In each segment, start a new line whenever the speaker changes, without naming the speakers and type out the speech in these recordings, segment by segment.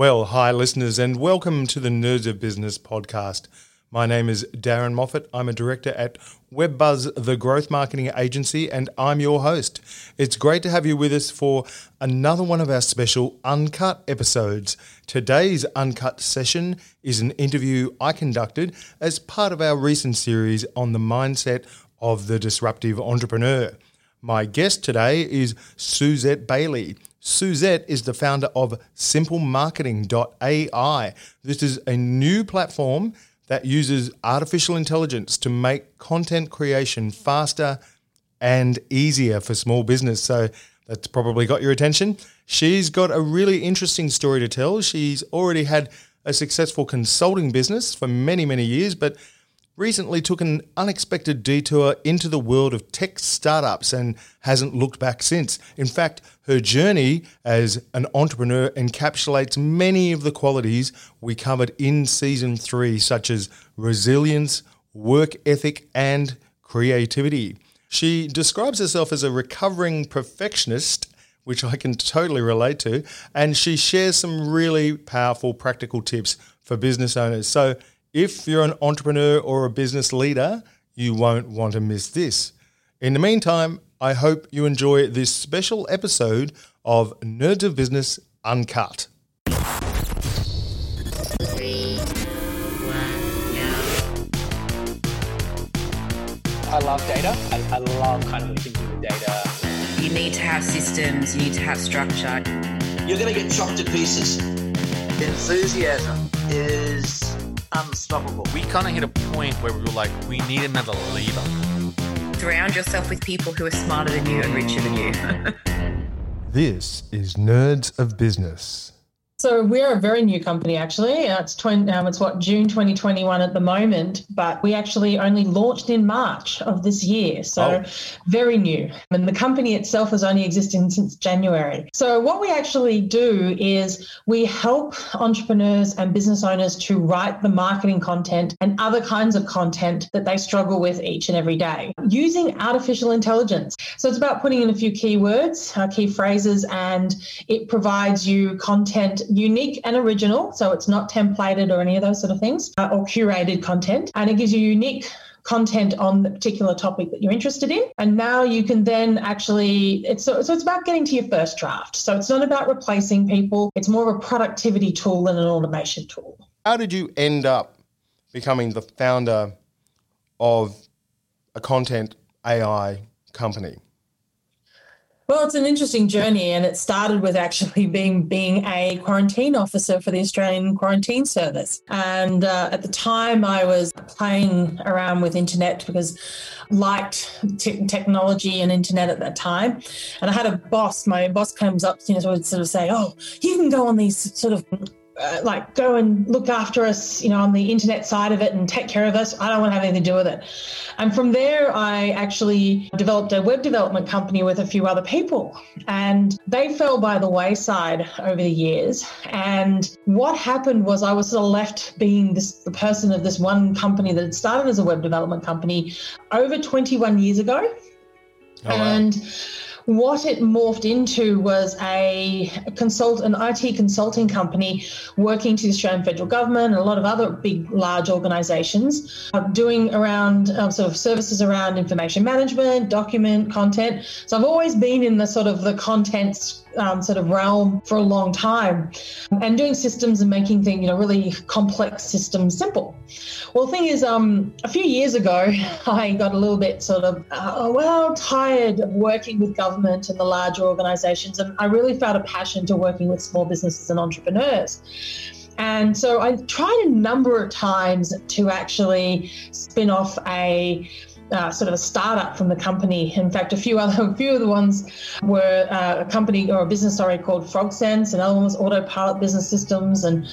Well, hi, listeners, and welcome to the Nerds of Business podcast. My name is Darren Moffat. I'm a director at WebBuzz, the growth marketing agency, and I'm your host. It's great to have you with us for another one of our special uncut episodes. Today's uncut session is an interview I conducted as part of our recent series on the mindset of the disruptive entrepreneur. My guest today is Suzette Bailey. Suzette is the founder of simplemarketing.ai. This is a new platform that uses artificial intelligence to make content creation faster and easier for small business. So that's probably got your attention. She's got a really interesting story to tell. She's already had a successful consulting business for many, many years, but recently took an unexpected detour into the world of tech startups and hasn't looked back since. In fact, her journey as an entrepreneur encapsulates many of the qualities we covered in season three, such as resilience, work ethic, and creativity. She describes herself as a recovering perfectionist which I can totally relate to. And she shares some really powerful practical tips for business owners. So if you're an entrepreneur or a business leader, you won't want to miss this. In the meantime, I hope you enjoy this special episode of Nerds of Business Uncut.
I love data. I, I love kind of what you can do with data.
You need to have systems, you need to have structure.
You're going to get chopped to pieces.
Enthusiasm is unstoppable.
We kind of hit a point where we were like, we need another leader.
Surround yourself with people who are smarter than you and richer than you.
this is Nerds of Business.
So we're a very new company, actually. Uh, it's 20, um, it's what June 2021 at the moment, but we actually only launched in March of this year. So oh. very new, and the company itself has only existed since January. So what we actually do is we help entrepreneurs and business owners to write the marketing content and other kinds of content that they struggle with each and every day using artificial intelligence. So it's about putting in a few keywords, uh, key phrases, and it provides you content unique and original. So it's not templated or any of those sort of things uh, or curated content. And it gives you unique content on the particular topic that you're interested in. And now you can then actually, it's so, so it's about getting to your first draft. So it's not about replacing people, it's more of a productivity tool than an automation tool.
How did you end up becoming the founder of a content AI company?
Well, it's an interesting journey, and it started with actually being being a quarantine officer for the Australian Quarantine Service. And uh, at the time, I was playing around with internet because liked technology and internet at that time. And I had a boss. My boss comes up, you know, would sort of say, "Oh, you can go on these sort of uh, like go and look after us, you know, on the internet side of it and take care of us. I don't want to have anything to do with it. And from there, I actually developed a web development company with a few other people, and they fell by the wayside over the years. And what happened was I was sort of left being this the person of this one company that had started as a web development company over 21 years ago. Oh, wow. And what it morphed into was a consult, an IT consulting company working to the Australian federal government and a lot of other big, large organisations, uh, doing around um, sort of services around information management, document content. So I've always been in the sort of the contents um, sort of realm for a long time and doing systems and making things, you know, really complex systems simple. Well, the thing is, um, a few years ago, I got a little bit sort of, uh, well, tired of working with government and the larger organizations. And I really felt a passion to working with small businesses and entrepreneurs. And so I tried a number of times to actually spin off a uh, sort of a startup from the company. In fact, a few other, a few of the ones were uh, a company or a business, sorry, called Frog FrogSense. Another one was Autopilot Business Systems, and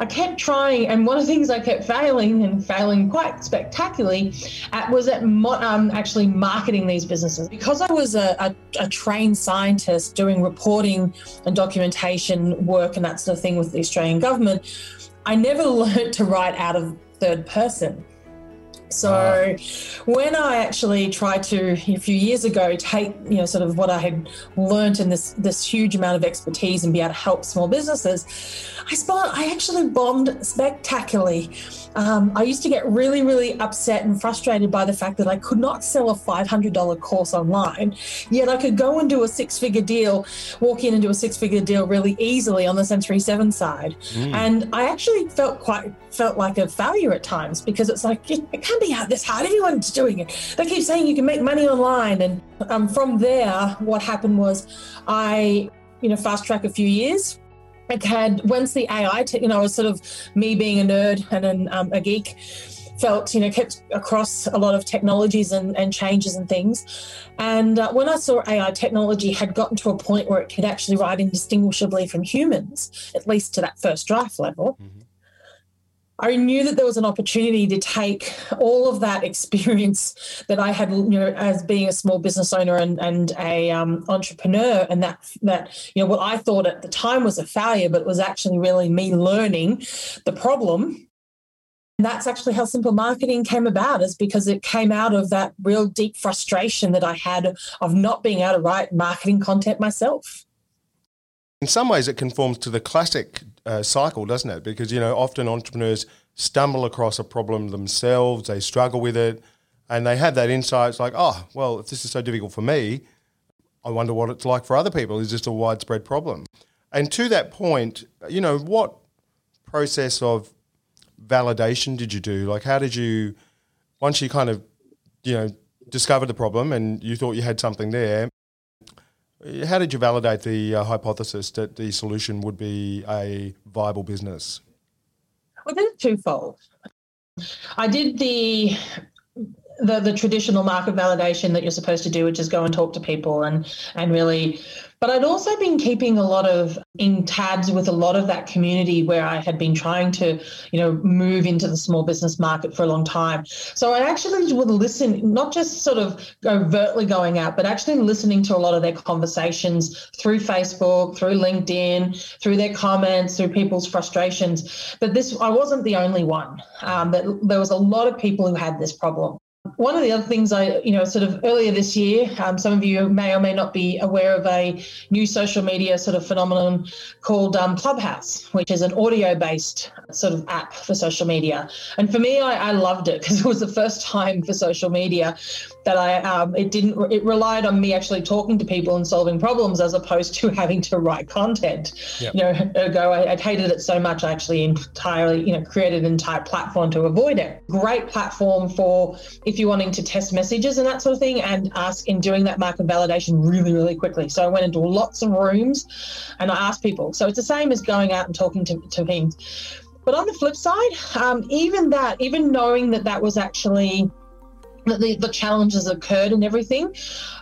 I kept trying, and one of the things I kept failing and failing quite spectacularly at was at mo- um, actually marketing these businesses. Because I was a, a, a, trained scientist doing reporting and documentation work and that sort of thing with the Australian government, I never learned to write out of third person. So when I actually tried to a few years ago take you know sort of what I had learned in this this huge amount of expertise and be able to help small businesses, I spot I actually bombed spectacularly. Um, I used to get really really upset and frustrated by the fact that I could not sell a five hundred dollar course online, yet I could go and do a six figure deal, walk in and do a six figure deal really easily on the Sensory Seven side, and I actually felt quite felt like a failure at times because it's like it, it can't be this hard. Everyone's doing it. They keep saying you can make money online, and um, from there, what happened was I, you know, fast track a few years. I had once the AI, te- you know, I was sort of me being a nerd and an, um, a geek. Felt, you know, kept across a lot of technologies and, and changes and things. And uh, when I saw AI technology had gotten to a point where it could actually write indistinguishably from humans, at least to that first draft level, I knew that there was an opportunity to take all of that experience that I had, you know, as being a small business owner and, and a um, entrepreneur, and that that you know what I thought at the time was a failure, but it was actually really me learning the problem. And that's actually how simple marketing came about, is because it came out of that real deep frustration that I had of not being able to write marketing content myself.
In some ways, it conforms to the classic uh, cycle, doesn't it? Because, you know, often entrepreneurs stumble across a problem themselves, they struggle with it, and they have that insight. It's like, oh, well, if this is so difficult for me, I wonder what it's like for other people. Is this a widespread problem? And to that point, you know, what process of validation did you do? Like, how did you, once you kind of, you know, discovered the problem and you thought you had something there, how did you validate the uh, hypothesis that the solution would be a viable business?
Well, it twofold. I did the the the traditional market validation that you're supposed to do, which is go and talk to people and and really. But I'd also been keeping a lot of in tabs with a lot of that community where I had been trying to, you know, move into the small business market for a long time. So I actually would listen, not just sort of overtly going out, but actually listening to a lot of their conversations through Facebook, through LinkedIn, through their comments, through people's frustrations. But this, I wasn't the only one. Um, that there was a lot of people who had this problem. One of the other things I, you know, sort of earlier this year, um, some of you may or may not be aware of a new social media sort of phenomenon called um, Clubhouse, which is an audio based sort of app for social media. And for me, I, I loved it because it was the first time for social media that I, um, it didn't, it relied on me actually talking to people and solving problems as opposed to having to write content.
Yep.
You know, ago I, I'd hated it so much, I actually entirely, you know, created an entire platform to avoid it. Great platform for if you're wanting to test messages and that sort of thing and ask in doing that market validation really, really quickly. So I went into lots of rooms and I asked people. So it's the same as going out and talking to, to teams. But on the flip side, um, even that, even knowing that that was actually that the, the challenges occurred and everything.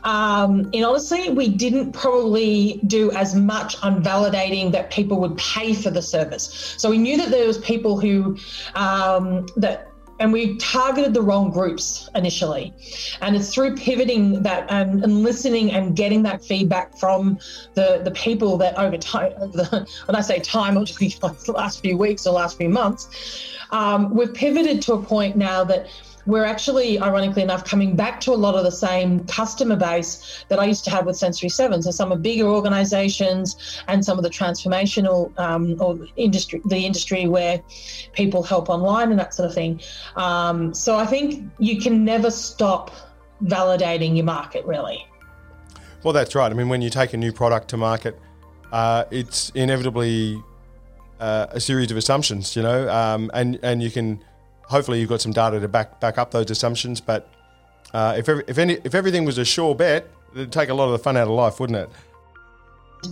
Um, and honestly, we didn't probably do as much on validating that people would pay for the service. So we knew that there was people who um, that and we targeted the wrong groups initially. And it's through pivoting that and, and listening and getting that feedback from the the people that over time the, when i say time it'll just be like the last few weeks or last few months um, we've pivoted to a point now that we're actually, ironically enough, coming back to a lot of the same customer base that I used to have with Sensory Seven. So some of bigger organisations and some of the transformational um, or industry, the industry where people help online and that sort of thing. Um, so I think you can never stop validating your market, really.
Well, that's right. I mean, when you take a new product to market, uh, it's inevitably uh, a series of assumptions, you know, um, and and you can hopefully you've got some data to back back up those assumptions. But uh, if every, if any if everything was a sure bet, it'd take a lot of the fun out of life, wouldn't it?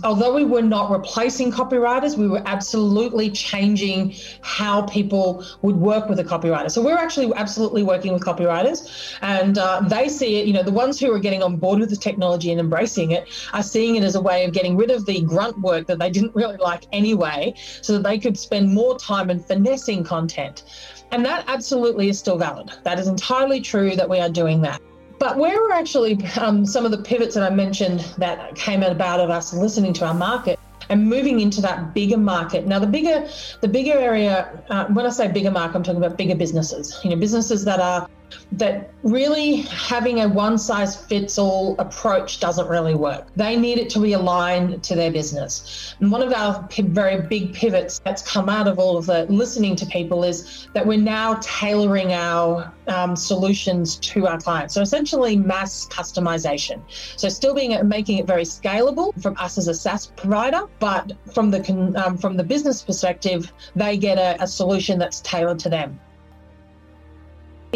Although we were not replacing copywriters, we were absolutely changing how people would work with a copywriter. So we're actually absolutely working with copywriters, and uh, they see it. You know, the ones who are getting on board with the technology and embracing it are seeing it as a way of getting rid of the grunt work that they didn't really like anyway, so that they could spend more time in finessing content. And that absolutely is still valid. That is entirely true that we are doing that. But where were actually um, some of the pivots that I mentioned that came about of us listening to our market and moving into that bigger market. Now, the bigger, the bigger area. Uh, when I say bigger market, I'm talking about bigger businesses. You know, businesses that are that really having a one size fits all approach doesn't really work. They need it to be aligned to their business. And one of our very big pivots that's come out of all of the listening to people is that we're now tailoring our um, solutions to our clients. So essentially mass customization. So still being making it very scalable from us as a SaaS provider, but from the um, from the business perspective, they get a, a solution that's tailored to them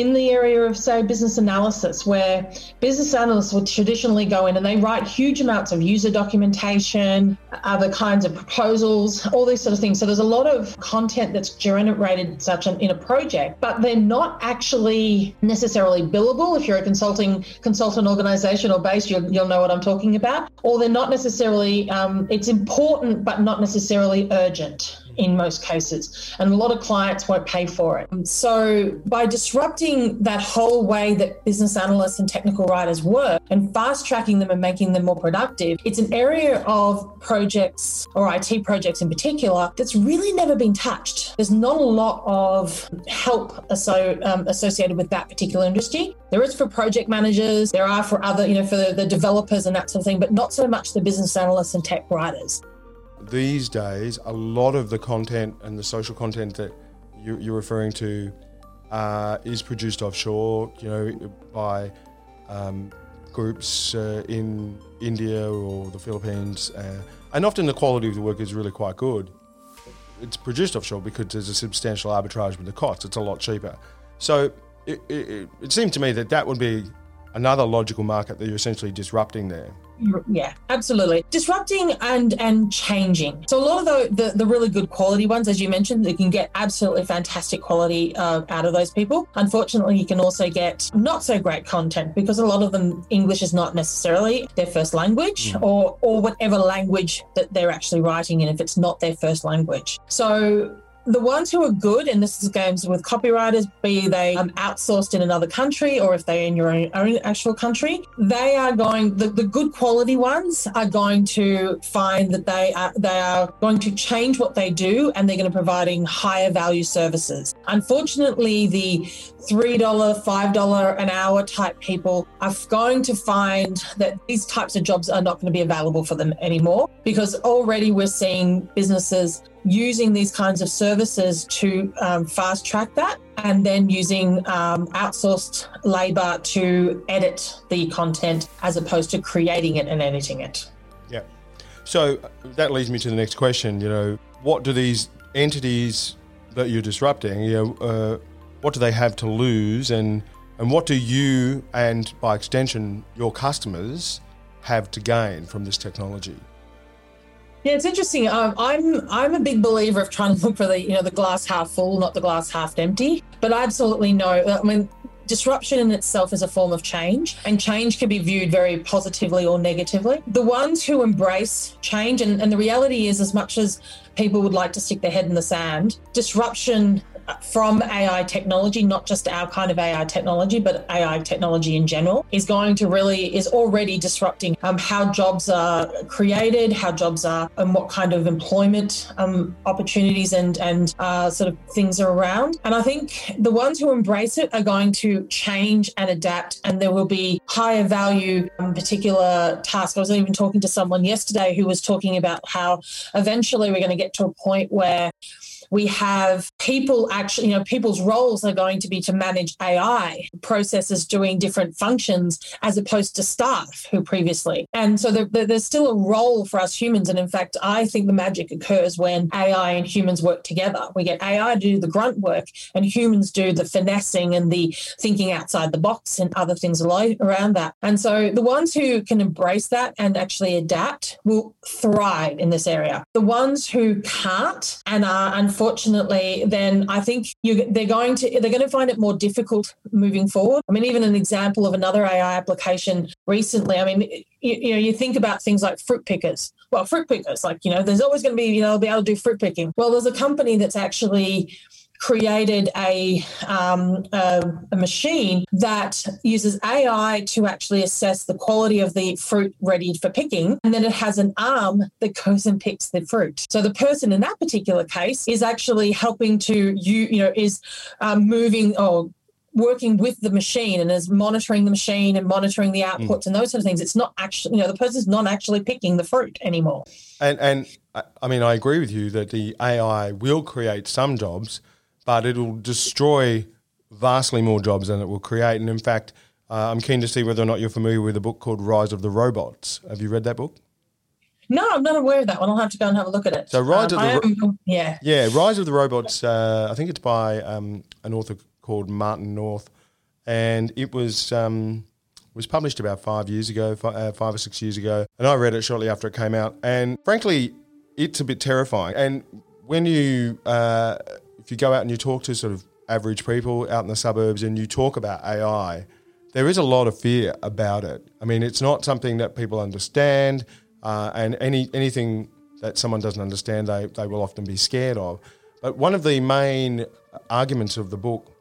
in the area of, say, business analysis, where business analysts would traditionally go in and they write huge amounts of user documentation, other kinds of proposals, all these sort of things. So there's a lot of content that's generated such an, in a project, but they're not actually necessarily billable. If you're a consulting consultant organization or base, you'll, you'll know what I'm talking about. Or they're not necessarily, um, it's important, but not necessarily urgent in most cases. And a lot of clients won't pay for it. So, by disrupting that whole way that business analysts and technical writers work and fast tracking them and making them more productive, it's an area of projects or IT projects in particular that's really never been touched. There's not a lot of help um, associated with that particular industry. There is for project managers, there are for other, you know, for the, the developers and that sort of thing, but not so much the business analysts and tech writers
these days, a lot of the content and the social content that you, are referring to uh, is produced offshore, you know, by um, groups uh, in India or the Philippines. Uh, and often the quality of the work is really quite good. It's produced offshore because there's a substantial arbitrage with the cost. It's a lot cheaper. So it, it, it seemed to me that that would be another logical market that you're essentially disrupting there
yeah absolutely. Disrupting and and changing. So a lot of the, the, the really good quality ones as you mentioned you can get absolutely fantastic quality uh, out of those people. Unfortunately you can also get not so great content because a lot of them english is not necessarily their first language mm. or or whatever language that they're actually writing in if it's not their first language. So the ones who are good, and this is games with copywriters, be they um, outsourced in another country or if they're in your own, own actual country, they are going. The, the good quality ones are going to find that they are they are going to change what they do, and they're going to providing higher value services. Unfortunately, the $3, $5 an hour type people are going to find that these types of jobs are not going to be available for them anymore because already we're seeing businesses using these kinds of services to um, fast track that and then using um, outsourced labor to edit the content as opposed to creating it and editing it.
Yeah. So that leads me to the next question. You know, what do these entities that you're disrupting, you know, uh, what do they have to lose and and what do you and by extension your customers have to gain from this technology?
Yeah, it's interesting. Um, I'm I'm a big believer of trying to look for the you know the glass half full, not the glass half empty. But I absolutely know. I mean, disruption in itself is a form of change, and change can be viewed very positively or negatively. The ones who embrace change, and, and the reality is, as much as people would like to stick their head in the sand, disruption from AI technology, not just our kind of AI technology, but AI technology in general, is going to really is already disrupting um, how jobs are created, how jobs are, and what kind of employment um, opportunities and and uh, sort of things are around. And I think the ones who embrace it are going to change and adapt, and there will be higher value um, particular tasks. I was even talking to someone yesterday who was talking about how eventually we're going to get to a point where we have people actually, you know, people's roles are going to be to manage AI processes doing different functions as opposed to staff who previously. And so there, there's still a role for us humans. And in fact, I think the magic occurs when AI and humans work together. We get AI to do the grunt work and humans do the finessing and the thinking outside the box and other things around that. And so the ones who can embrace that and actually adapt will thrive in this area. The ones who can't and are unfortunately unfortunately, then I think you, they're going to they're going to find it more difficult moving forward. I mean, even an example of another AI application recently. I mean, you, you know, you think about things like fruit pickers. Well, fruit pickers, like you know, there's always going to be you know, they'll be able to do fruit picking. Well, there's a company that's actually created a, um, a, a, machine that uses AI to actually assess the quality of the fruit ready for picking. And then it has an arm that goes and picks the fruit. So the person in that particular case is actually helping to, you, you know, is um, moving or working with the machine and is monitoring the machine and monitoring the outputs and those sort of things. It's not actually, you know, the person's not actually picking the fruit anymore.
And and I mean, I agree with you that the AI will create some jobs, but it'll destroy vastly more jobs than it will create. And in fact, uh, I'm keen to see whether or not you're familiar with a book called Rise of the Robots. Have you read that book?
No, I'm not aware of that one. I'll have to go and have a look at it.
So Rise of the
am- yeah.
Yeah, Rise of the Robots. Uh, I think it's by um, an author called Martin North, and it was um, was published about five years ago, fi- uh, five or six years ago, and I read it shortly after it came out. And frankly, it's a bit terrifying. And when you uh, you go out and you talk to sort of average people out in the suburbs and you talk about AI, there is a lot of fear about it. I mean, it's not something that people understand, uh, and any anything that someone doesn't understand, they, they will often be scared of. But one of the main arguments of the book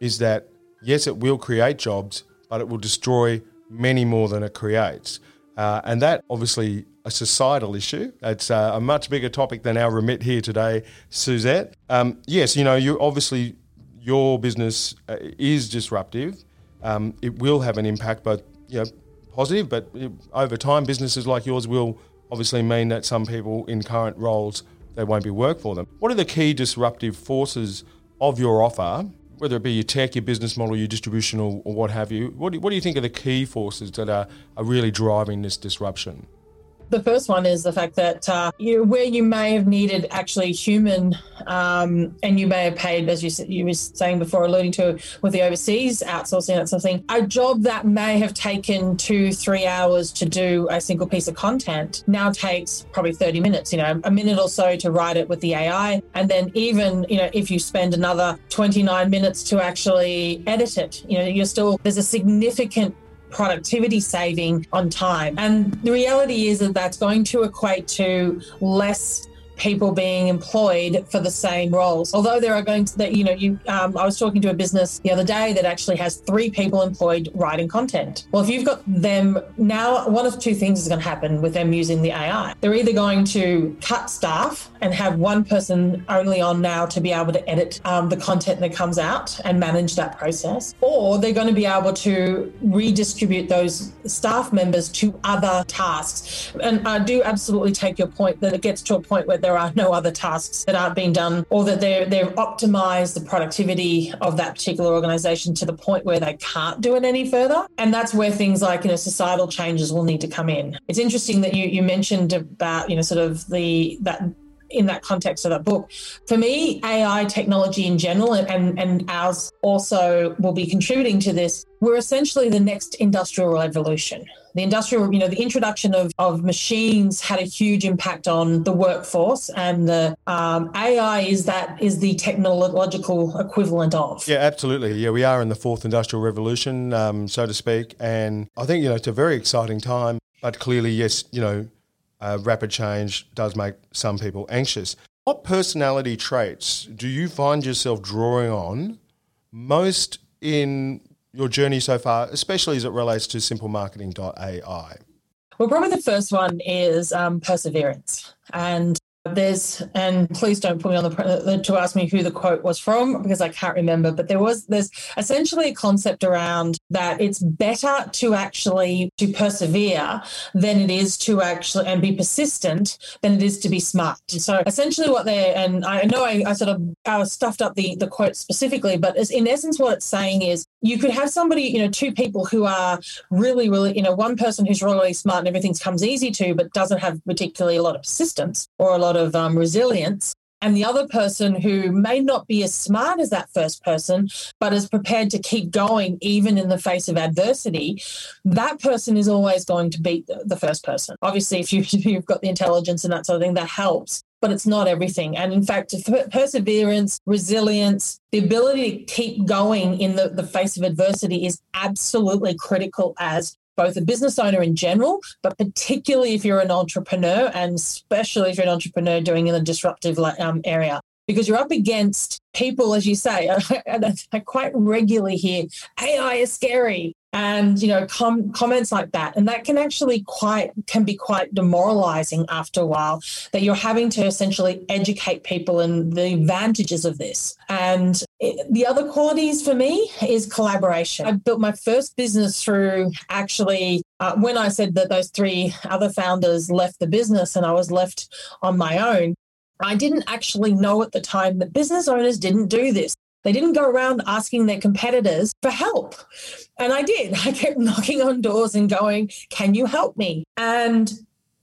is that yes, it will create jobs, but it will destroy many more than it creates. Uh, and that obviously a societal issue. It's uh, a much bigger topic than our remit here today, Suzette. Um, yes, you know, you obviously your business uh, is disruptive. Um, it will have an impact, but you know, positive. But over time, businesses like yours will obviously mean that some people in current roles there won't be work for them. What are the key disruptive forces of your offer, whether it be your tech, your business model, your distribution, or, or what have you? What do, what do you think are the key forces that are, are really driving this disruption?
The first one is the fact that uh, you, where you may have needed actually human, um, and you may have paid, as you you were saying before, alluding to with the overseas outsourcing that sort of thing, a job that may have taken two, three hours to do a single piece of content now takes probably 30 minutes, you know, a minute or so to write it with the AI. And then even, you know, if you spend another 29 minutes to actually edit it, you know, you're still, there's a significant productivity saving on time. And the reality is that that's going to equate to less people being employed for the same roles. Although there are going to, that you know, you, um, I was talking to a business the other day that actually has three people employed writing content. Well, if you've got them now, one of two things is going to happen with them using the AI. They're either going to cut staff and have one person only on now to be able to edit um, the content that comes out and manage that process, or they're going to be able to redistribute those staff members to other tasks. And I do absolutely take your point that it gets to a point where there are no other tasks that aren't being done, or that they're they've optimized the productivity of that particular organization to the point where they can't do it any further. And that's where things like you know societal changes will need to come in. It's interesting that you you mentioned about you know sort of the that in that context of that book. For me, AI technology in general and, and, and ours also will be contributing to this. We're essentially the next industrial revolution. The industrial, you know, the introduction of, of machines had a huge impact on the workforce, and the um, AI is that is the technological equivalent of.
Yeah, absolutely. Yeah, we are in the fourth industrial revolution, um, so to speak, and I think you know it's a very exciting time. But clearly, yes, you know, uh, rapid change does make some people anxious. What personality traits do you find yourself drawing on most in your journey so far, especially as it relates to simplemarketing.ai?
Well, probably the first one is um, perseverance. And there's, and please don't put me on the to ask me who the quote was from because I can't remember. But there was there's essentially a concept around that it's better to actually to persevere than it is to actually and be persistent than it is to be smart. So essentially, what they and I know I, I sort of uh, stuffed up the the quote specifically, but in essence, what it's saying is you could have somebody, you know, two people who are really, really, you know, one person who's really smart and everything comes easy to, but doesn't have particularly a lot of persistence or a lot of um, resilience. And the other person who may not be as smart as that first person, but is prepared to keep going even in the face of adversity, that person is always going to beat the, first person. Obviously, if, you, you've got the intelligence and that sort of thing, that helps but it's not everything. And in fact, perseverance, resilience, the ability to keep going in the, the face of adversity is absolutely critical as both a business owner in general, but particularly if you're an entrepreneur and especially if you're an entrepreneur doing in a disruptive um, area. Because you're up against people, as you say, I quite regularly hear AI is scary and you know com- comments like that and that can actually quite can be quite demoralizing after a while that you're having to essentially educate people in the advantages of this and it- the other qualities for me is collaboration. I built my first business through actually uh, when I said that those three other founders left the business and I was left on my own. I didn't actually know at the time that business owners didn't do this. They didn't go around asking their competitors for help. And I did. I kept knocking on doors and going, Can you help me? And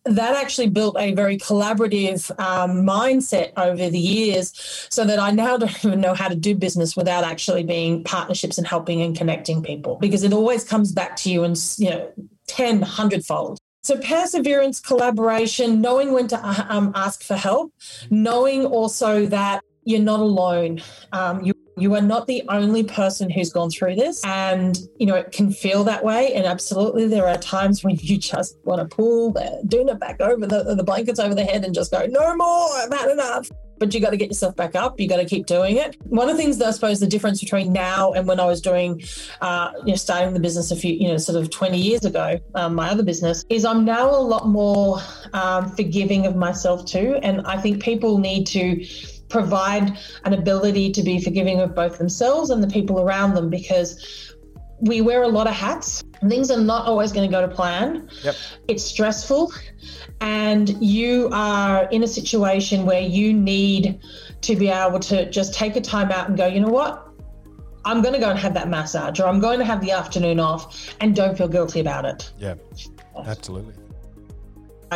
that actually built a very collaborative um, mindset over the years so that I now don't even know how to do business without actually being partnerships and helping and connecting people because it always comes back to you and, you know, 10, 100 fold. So perseverance, collaboration, knowing when to uh, um, ask for help, knowing also that you're not alone. Um, you you are not the only person who's gone through this, and you know it can feel that way. And absolutely, there are times when you just want to pull the doona back over the the blankets over the head and just go, "No more! I've had enough." But you got to get yourself back up. You got to keep doing it. One of the things that I suppose the difference between now and when I was doing, uh, you know, starting the business a few, you know, sort of 20 years ago, um, my other business, is I'm now a lot more um, forgiving of myself too. And I think people need to provide an ability to be forgiving of both themselves and the people around them because we wear a lot of hats. Things are not always going to go to plan.
Yep.
It's stressful, and you are in a situation where you need to be able to just take a time out and go, you know what? I'm going to go and have that massage, or I'm going to have the afternoon off, and don't feel guilty about it.
Yeah, absolutely.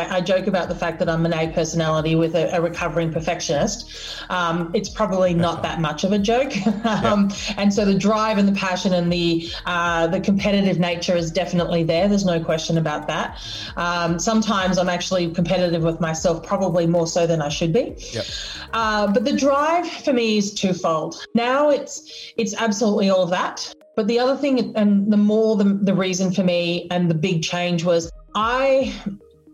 I, joke about the fact that I'm an A personality with a, a recovering perfectionist. Um, it's probably not that much of a joke, um, and so the drive and the passion and the uh, the competitive nature is definitely there. There's no question about that. Um, sometimes I'm actually competitive with myself, probably more so than I should be.
Yep.
Uh, but the drive for me is twofold. Now it's it's absolutely all of that. But the other thing, and the more the, the reason for me and the big change was I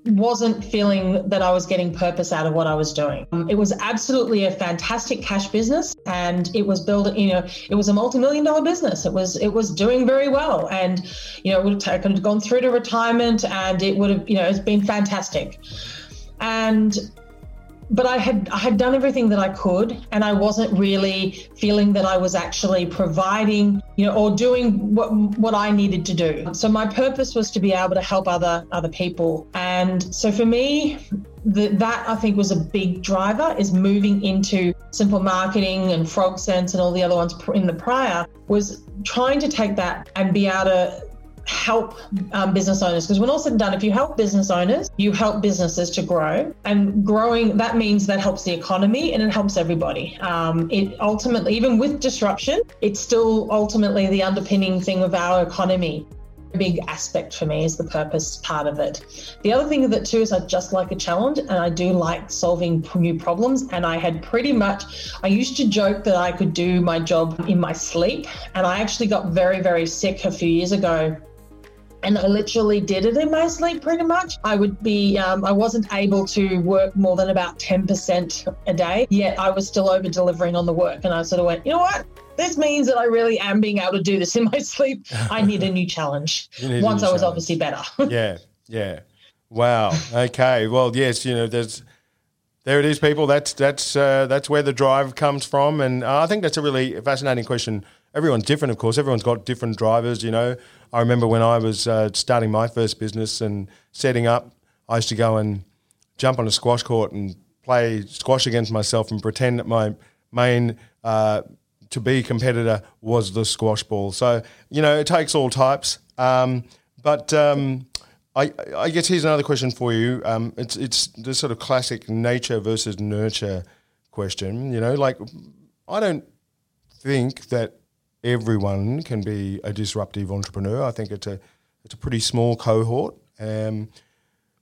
wasn't feeling that I was getting purpose out of what I was doing. Um, It was absolutely a fantastic cash business and it was built, you know, it was a multi-million dollar business. It was it was doing very well. And, you know, it would have taken gone through to retirement and it would have, you know, it's been fantastic. And but I had I had done everything that I could, and I wasn't really feeling that I was actually providing, you know, or doing what what I needed to do. So my purpose was to be able to help other other people, and so for me, the, that I think was a big driver is moving into simple marketing and Frog Sense and all the other ones in the prior was trying to take that and be able to help um, business owners. Because when all said and done if you help business owners you help businesses to grow. And growing that means that helps the economy and it helps everybody. Um, it ultimately even with disruption it's still ultimately the underpinning thing of our economy. A big aspect for me is the purpose part of it. The other thing it too is i just like a challenge and i do like solving new problems. And i had pretty much i used to joke that i could do my job in my sleep. And i actually got very very sick a few years ago and I literally did it in my sleep pretty much. I would be, um, I wasn't able to work more than about 10% a day, yet I was still over delivering on the work. And I sort of went, you know what? This means that I really am being able to do this in my sleep. I need a new challenge.
You need a
Once
new
I was
challenge.
obviously better.
yeah, yeah. Wow. Okay. Well, yes. You know, there's there it is, people. That's that's uh, that's where the drive comes from, and uh, I think that's a really fascinating question. Everyone's different, of course. Everyone's got different drivers. You know, I remember when I was uh, starting my first business and setting up, I used to go and jump on a squash court and play squash against myself and pretend that my main uh, to be competitor was the squash ball. So you know, it takes all types. Um, but um, I, I guess here's another question for you. Um, it's it's the sort of classic nature versus nurture question. You know, like I don't think that everyone can be a disruptive entrepreneur. I think it's a it's a pretty small cohort. Um,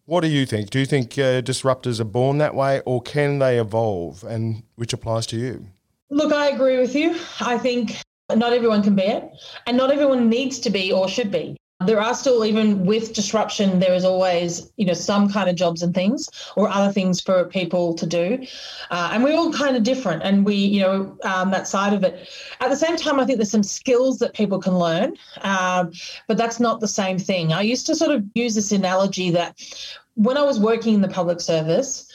what do you think? Do you think uh, disruptors are born that way, or can they evolve? And which applies to you?
Look, I agree with you. I think not everyone can be it, and not everyone needs to be or should be. There are still, even with disruption, there is always, you know, some kind of jobs and things or other things for people to do. Uh, and we're all kind of different. And we, you know, um, that side of it. At the same time, I think there's some skills that people can learn, um, but that's not the same thing. I used to sort of use this analogy that when I was working in the public service,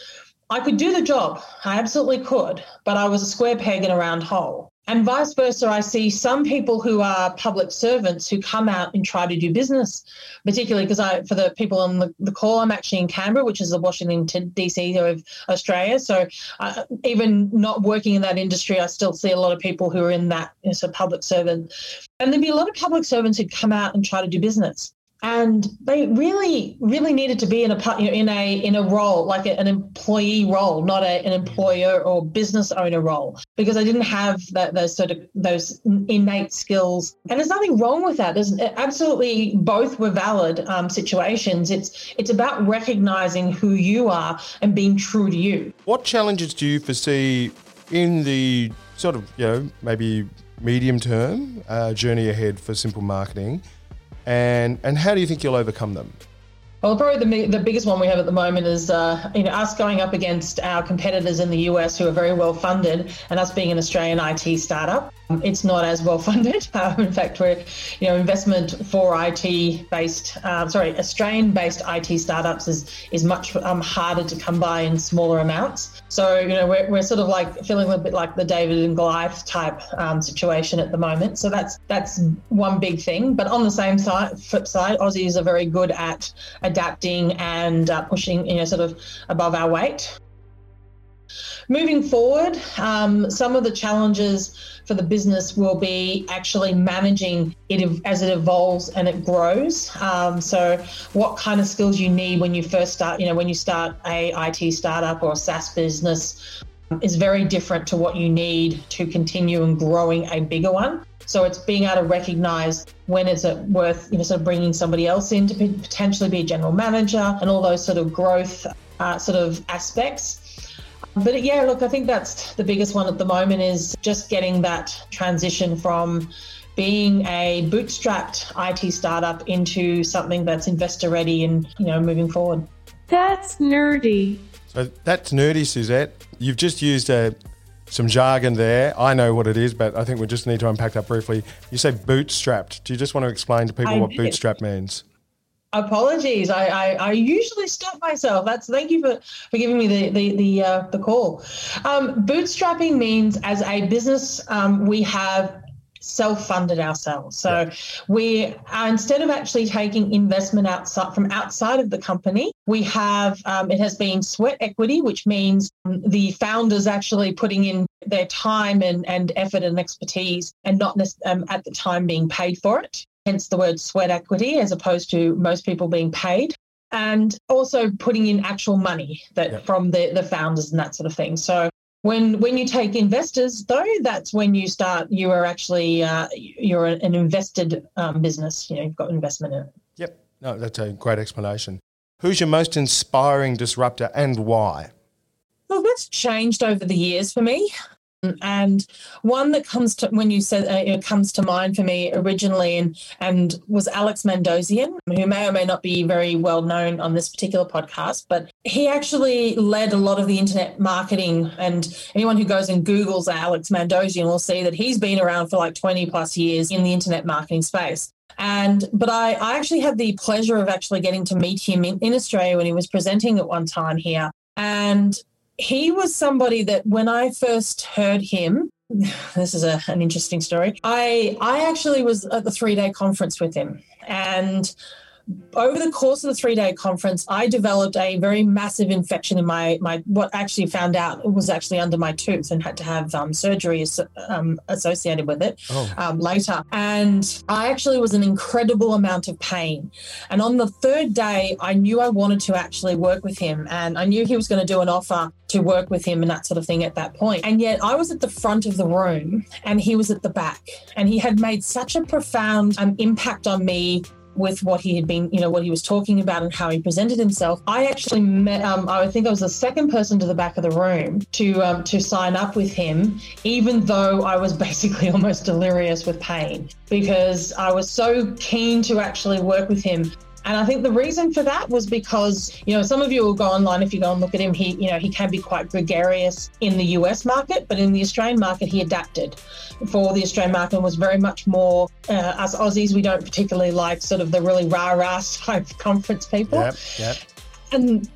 I could do the job. I absolutely could, but I was a square peg in a round hole. And vice versa, I see some people who are public servants who come out and try to do business, particularly because I, for the people on the, the call, I'm actually in Canberra, which is the Washington DC of Australia. So uh, even not working in that industry, I still see a lot of people who are in that as a public servant. And there'd be a lot of public servants who come out and try to do business and they really really needed to be in a you know, in a in a role like a, an employee role not a, an employer or business owner role because I didn't have that those sort of those innate skills. And there's nothing wrong with that. There's absolutely both were valid um, situations. It's it's about recognizing who you are and being true to you.
What challenges do you foresee in the sort of you know maybe medium term uh, journey ahead for simple marketing and and how do you think you'll overcome them?
Well, probably the, the biggest one we have at the moment is uh, you know us going up against our competitors in the US who are very well funded, and us being an Australian IT startup. It's not as well funded. Uh, in fact, we're, you know, investment for IT based, uh, sorry, Australian based IT startups is is much um, harder to come by in smaller amounts. So, you know, we're, we're sort of like feeling a bit like the David and Goliath type um, situation at the moment. So that's that's one big thing. But on the same side, flip side, Aussies are very good at adapting and uh, pushing, you know, sort of above our weight. Moving forward, um, some of the challenges for the business will be actually managing it as it evolves and it grows. Um, so, what kind of skills you need when you first start, you know, when you start a IT startup or a SaaS business is very different to what you need to continue and growing a bigger one. So it's being able to recognize when is it worth, you know, sort of bringing somebody else in to potentially be a general manager and all those sort of growth uh, sort of aspects. But yeah, look, I think that's the biggest one at the moment is just getting that transition from being a bootstrapped IT startup into something that's investor ready and, you know, moving forward.
That's nerdy.
So that's nerdy, Suzette. You've just used a, uh, some jargon there. I know what it is, but I think we just need to unpack that briefly. You say bootstrapped. Do you just want to explain to people I what did. bootstrap means?
Apologies. I, I, I, usually stop myself. That's thank you for, for giving me the the the, uh, the call. Um, bootstrapping means as a business um, we have self-funded ourselves. So yeah. we are, instead of actually taking investment outside from outside of the company, we have um, it has been sweat equity, which means the founders actually putting in their time and, and effort and expertise and not um, at the time being paid for it hence the word sweat equity as opposed to most people being paid and also putting in actual money that yep. from the, the founders and that sort of thing so when when you take investors though that's when you start you are actually uh, you're an invested um, business you know you've got investment in it.
Yep. No that's a great explanation. Who's your most inspiring disruptor and why?
Well that's changed over the years for me and one that comes to when you said uh, it comes to mind for me originally and and was Alex Mandossian, who may or may not be very well known on this particular podcast, but he actually led a lot of the internet marketing. And anyone who goes and Googles Alex Mandossian will see that he's been around for like 20 plus years in the internet marketing space. And but I, I actually had the pleasure of actually getting to meet him in, in Australia when he was presenting at one time here. And he was somebody that when I first heard him, this is a, an interesting story. I I actually was at the three day conference with him, and over the course of the three day conference, I developed a very massive infection in my my what actually found out was actually under my tooth and had to have um, surgery um, associated with it oh. um, later. And I actually was an incredible amount of pain. And on the third day, I knew I wanted to actually work with him, and I knew he was going to do an offer to work with him and that sort of thing at that point. And yet I was at the front of the room and he was at the back. And he had made such a profound um, impact on me with what he had been, you know, what he was talking about and how he presented himself. I actually met, um, I think I was the second person to the back of the room to um, to sign up with him, even though I was basically almost delirious with pain because I was so keen to actually work with him. And I think the reason for that was because, you know, some of you will go online if you go and look at him. He, you know, he can be quite gregarious in the US market, but in the Australian market, he adapted. For the Australian market, and was very much more uh, us Aussies. We don't particularly like sort of the really rah rah type conference people.
Yep, yep.
And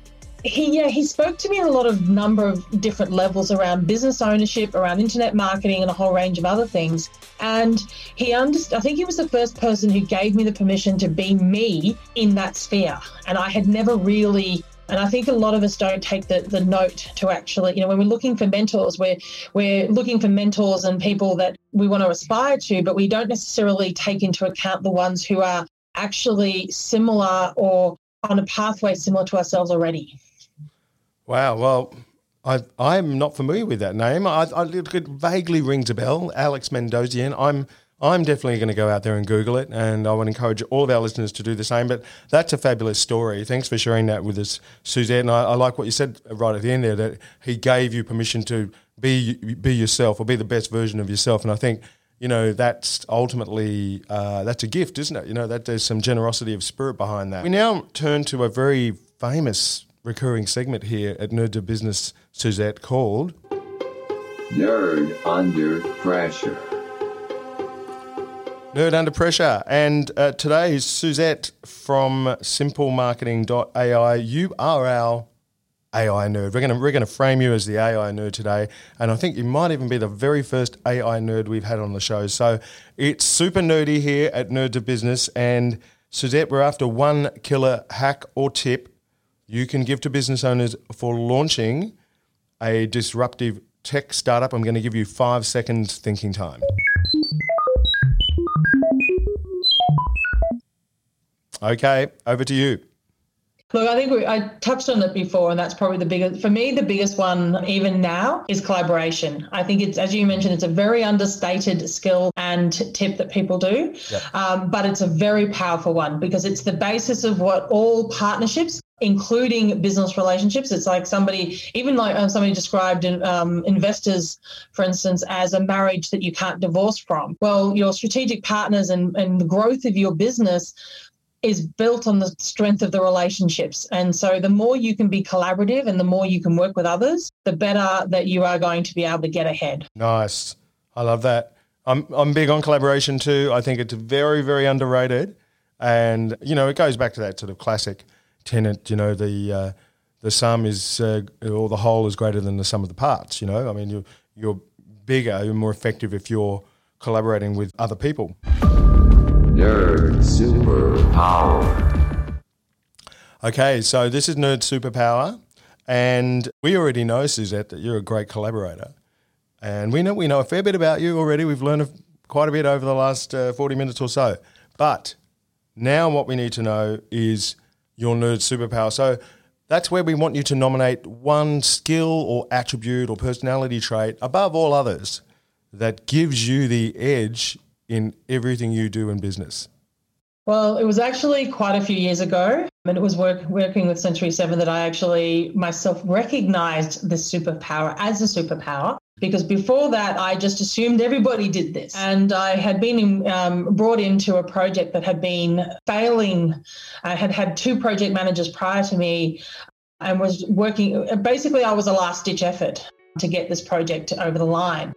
he yeah he spoke to me on a lot of number of different levels around business ownership around internet marketing and a whole range of other things and he understood i think he was the first person who gave me the permission to be me in that sphere and i had never really and I think a lot of us don't take the, the note to actually, you know, when we're looking for mentors, we're we're looking for mentors and people that we want to aspire to, but we don't necessarily take into account the ones who are actually similar or on a pathway similar to ourselves already.
Wow. Well, I, I'm not familiar with that name. I, I, it vaguely rings a bell. Alex Mendozian. I'm I'm definitely going to go out there and Google it, and I would encourage all of our listeners to do the same. But that's a fabulous story. Thanks for sharing that with us, Suzette. And I, I like what you said right at the end there that he gave you permission to be be yourself or be the best version of yourself. And I think you know that's ultimately uh, that's a gift, isn't it? You know that there's some generosity of spirit behind that. We now turn to a very famous recurring segment here at Nerd to Business, Suzette, called
Nerd Under Pressure.
Nerd Under Pressure. And uh, today is Suzette from simplemarketing.ai. You are our AI nerd. We're going to we're going to frame you as the AI nerd today, and I think you might even be the very first AI nerd we've had on the show. So it's super nerdy here at Nerd to Business, and Suzette, we're after one killer hack or tip you can give to business owners for launching a disruptive tech startup. I'm going to give you five seconds thinking time. Okay, over to you.
Look, I think we, I touched on it before, and that's probably the biggest for me. The biggest one, even now, is collaboration. I think it's, as you mentioned, it's a very understated skill and tip that people do, um, but it's a very powerful one because it's the basis of what all partnerships, including business relationships. It's like somebody, even like uh, somebody described um, investors, for instance, as a marriage that you can't divorce from. Well, your strategic partners and, and the growth of your business is built on the strength of the relationships. And so the more you can be collaborative and the more you can work with others, the better that you are going to be able to get ahead.
Nice. I love that. I'm I'm big on collaboration too. I think it's very very underrated, and you know it goes back to that sort of classic tenet. You know the uh, the sum is uh, or the whole is greater than the sum of the parts. You know, I mean you're you're bigger, you're more effective if you're collaborating with other people.
Nerd Superpower.
Okay, so this is Nerd Superpower, and we already know Suzette that you're a great collaborator, and we know we know a fair bit about you already. We've learned a, quite a bit over the last uh, forty minutes or so. But now, what we need to know is your nerd superpower. So that's where we want you to nominate one skill or attribute or personality trait above all others that gives you the edge in everything you do in business.
Well, it was actually quite a few years ago, and it was work, working with Century 7 that I actually myself recognized this superpower as a superpower. Because before that, I just assumed everybody did this. And I had been in, um, brought into a project that had been failing. I had had two project managers prior to me and was working. Basically, I was a last ditch effort to get this project over the line.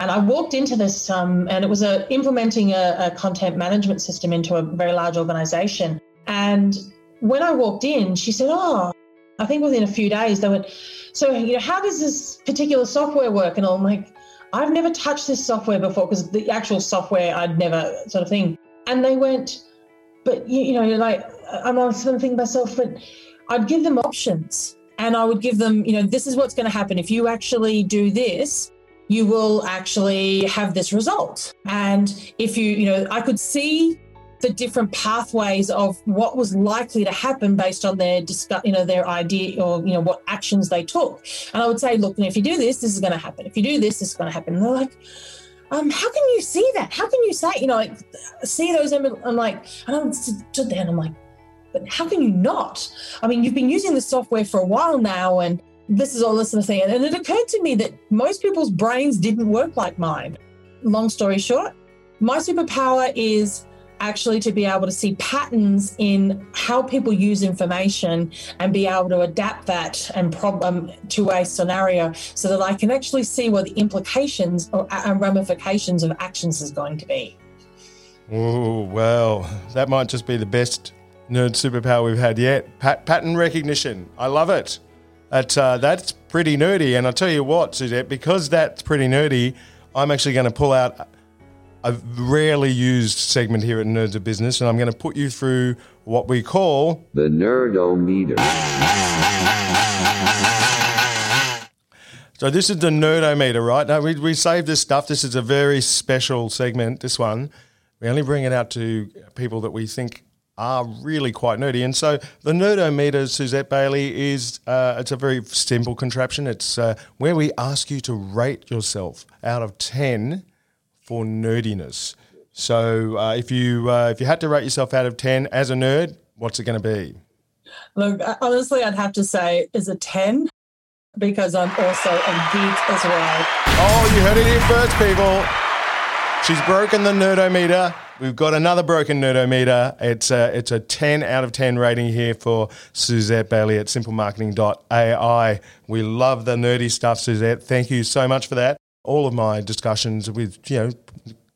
And I walked into this, um, and it was a, implementing a, a content management system into a very large organization. And when I walked in, she said, Oh, I think within a few days, they went, So, you know, how does this particular software work? And I'm like, I've never touched this software before because the actual software I'd never sort of thing. And they went, But, you, you know, like, I'm of thinking myself, but I'd give them options and I would give them, you know, this is what's going to happen. If you actually do this, you will actually have this result. And if you, you know, I could see the different pathways of what was likely to happen based on their discuss, you know, their idea or you know what actions they took. And I would say, look, if you do this, this is going to happen. If you do this, this is going to happen. And they're like, um, how can you see that? How can you say, you know, like see those? I'm like, and I'm stood there and I'm like, but how can you not? I mean, you've been using the software for a while now, and this is all this of thing. And it occurred to me that most people's brains didn't work like mine. Long story short, my superpower is actually to be able to see patterns in how people use information and be able to adapt that and problem to a scenario so that I can actually see what the implications or and ramifications of actions is going to be.
Oh, well, that might just be the best nerd superpower we've had yet. Pat- pattern recognition. I love it. That, uh, that's pretty nerdy. And I'll tell you what, Suzette, because that's pretty nerdy, I'm actually going to pull out a rarely used segment here at Nerds of Business, and I'm going to put you through what we call
The Nerdometer.
So this is the nerdometer, right? Now we we save this stuff. This is a very special segment. This one, we only bring it out to people that we think are really quite nerdy. And so the nerdometer, Suzette Bailey, is uh, it's a very simple contraption. It's uh, where we ask you to rate yourself out of ten for nerdiness. So uh, if you uh, if you had to rate yourself out of ten as a nerd, what's it going to be?
Look, honestly, I'd have to say is a 10 because I'm also a geek as well.
Oh, you heard it here first, people. She's broken the nerdometer. We've got another broken nerdometer. It's a, it's a 10 out of 10 rating here for Suzette Bailey at simplemarketing.ai. We love the nerdy stuff, Suzette. Thank you so much for that. All of my discussions with, you know,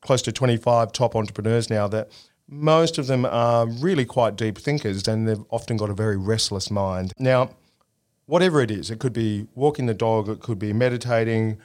close to 25 top entrepreneurs now that most of them are really quite deep thinkers and they've often got a very restless mind. Now, whatever it is, it could be walking the dog, it could be meditating,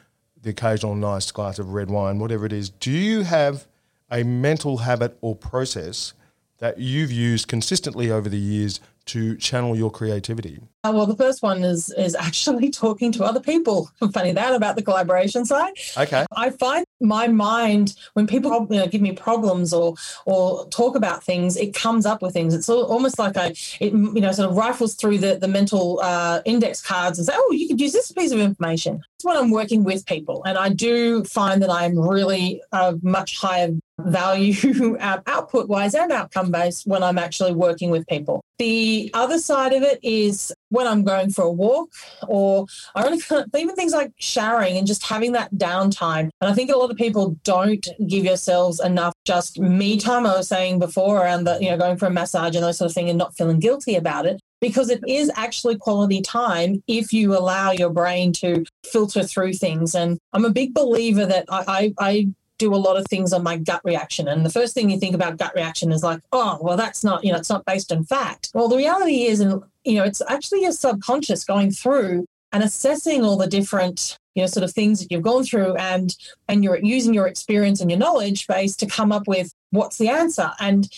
the occasional nice glass of red wine, whatever it is. Do you have a mental habit or process that you've used consistently over the years to channel your creativity?
Uh, well, the first one is is actually talking to other people. Funny that about the collaboration side.
Okay.
I find my mind when people you know, give me problems or or talk about things, it comes up with things. It's almost like I it you know sort of rifles through the the mental uh, index cards and say, oh, you could use this piece of information. It's when I'm working with people, and I do find that I'm really a much higher value uh, output wise and outcome based when I'm actually working with people. The other side of it is when I'm going for a walk or I only even things like showering and just having that downtime. And I think a lot of people don't give yourselves enough just me time. I was saying before around the, you know, going for a massage and those sort of thing and not feeling guilty about it because it is actually quality time if you allow your brain to filter through things. And I'm a big believer that I, I, I do a lot of things on my gut reaction. And the first thing you think about gut reaction is like, oh, well, that's not, you know, it's not based on fact. Well, the reality is, and, you know, it's actually your subconscious going through and assessing all the different, you know, sort of things that you've gone through and, and you're using your experience and your knowledge base to come up with what's the answer. And,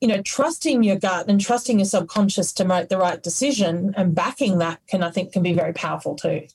you know, trusting your gut and trusting your subconscious to make the right decision and backing that can, I think, can be very powerful too.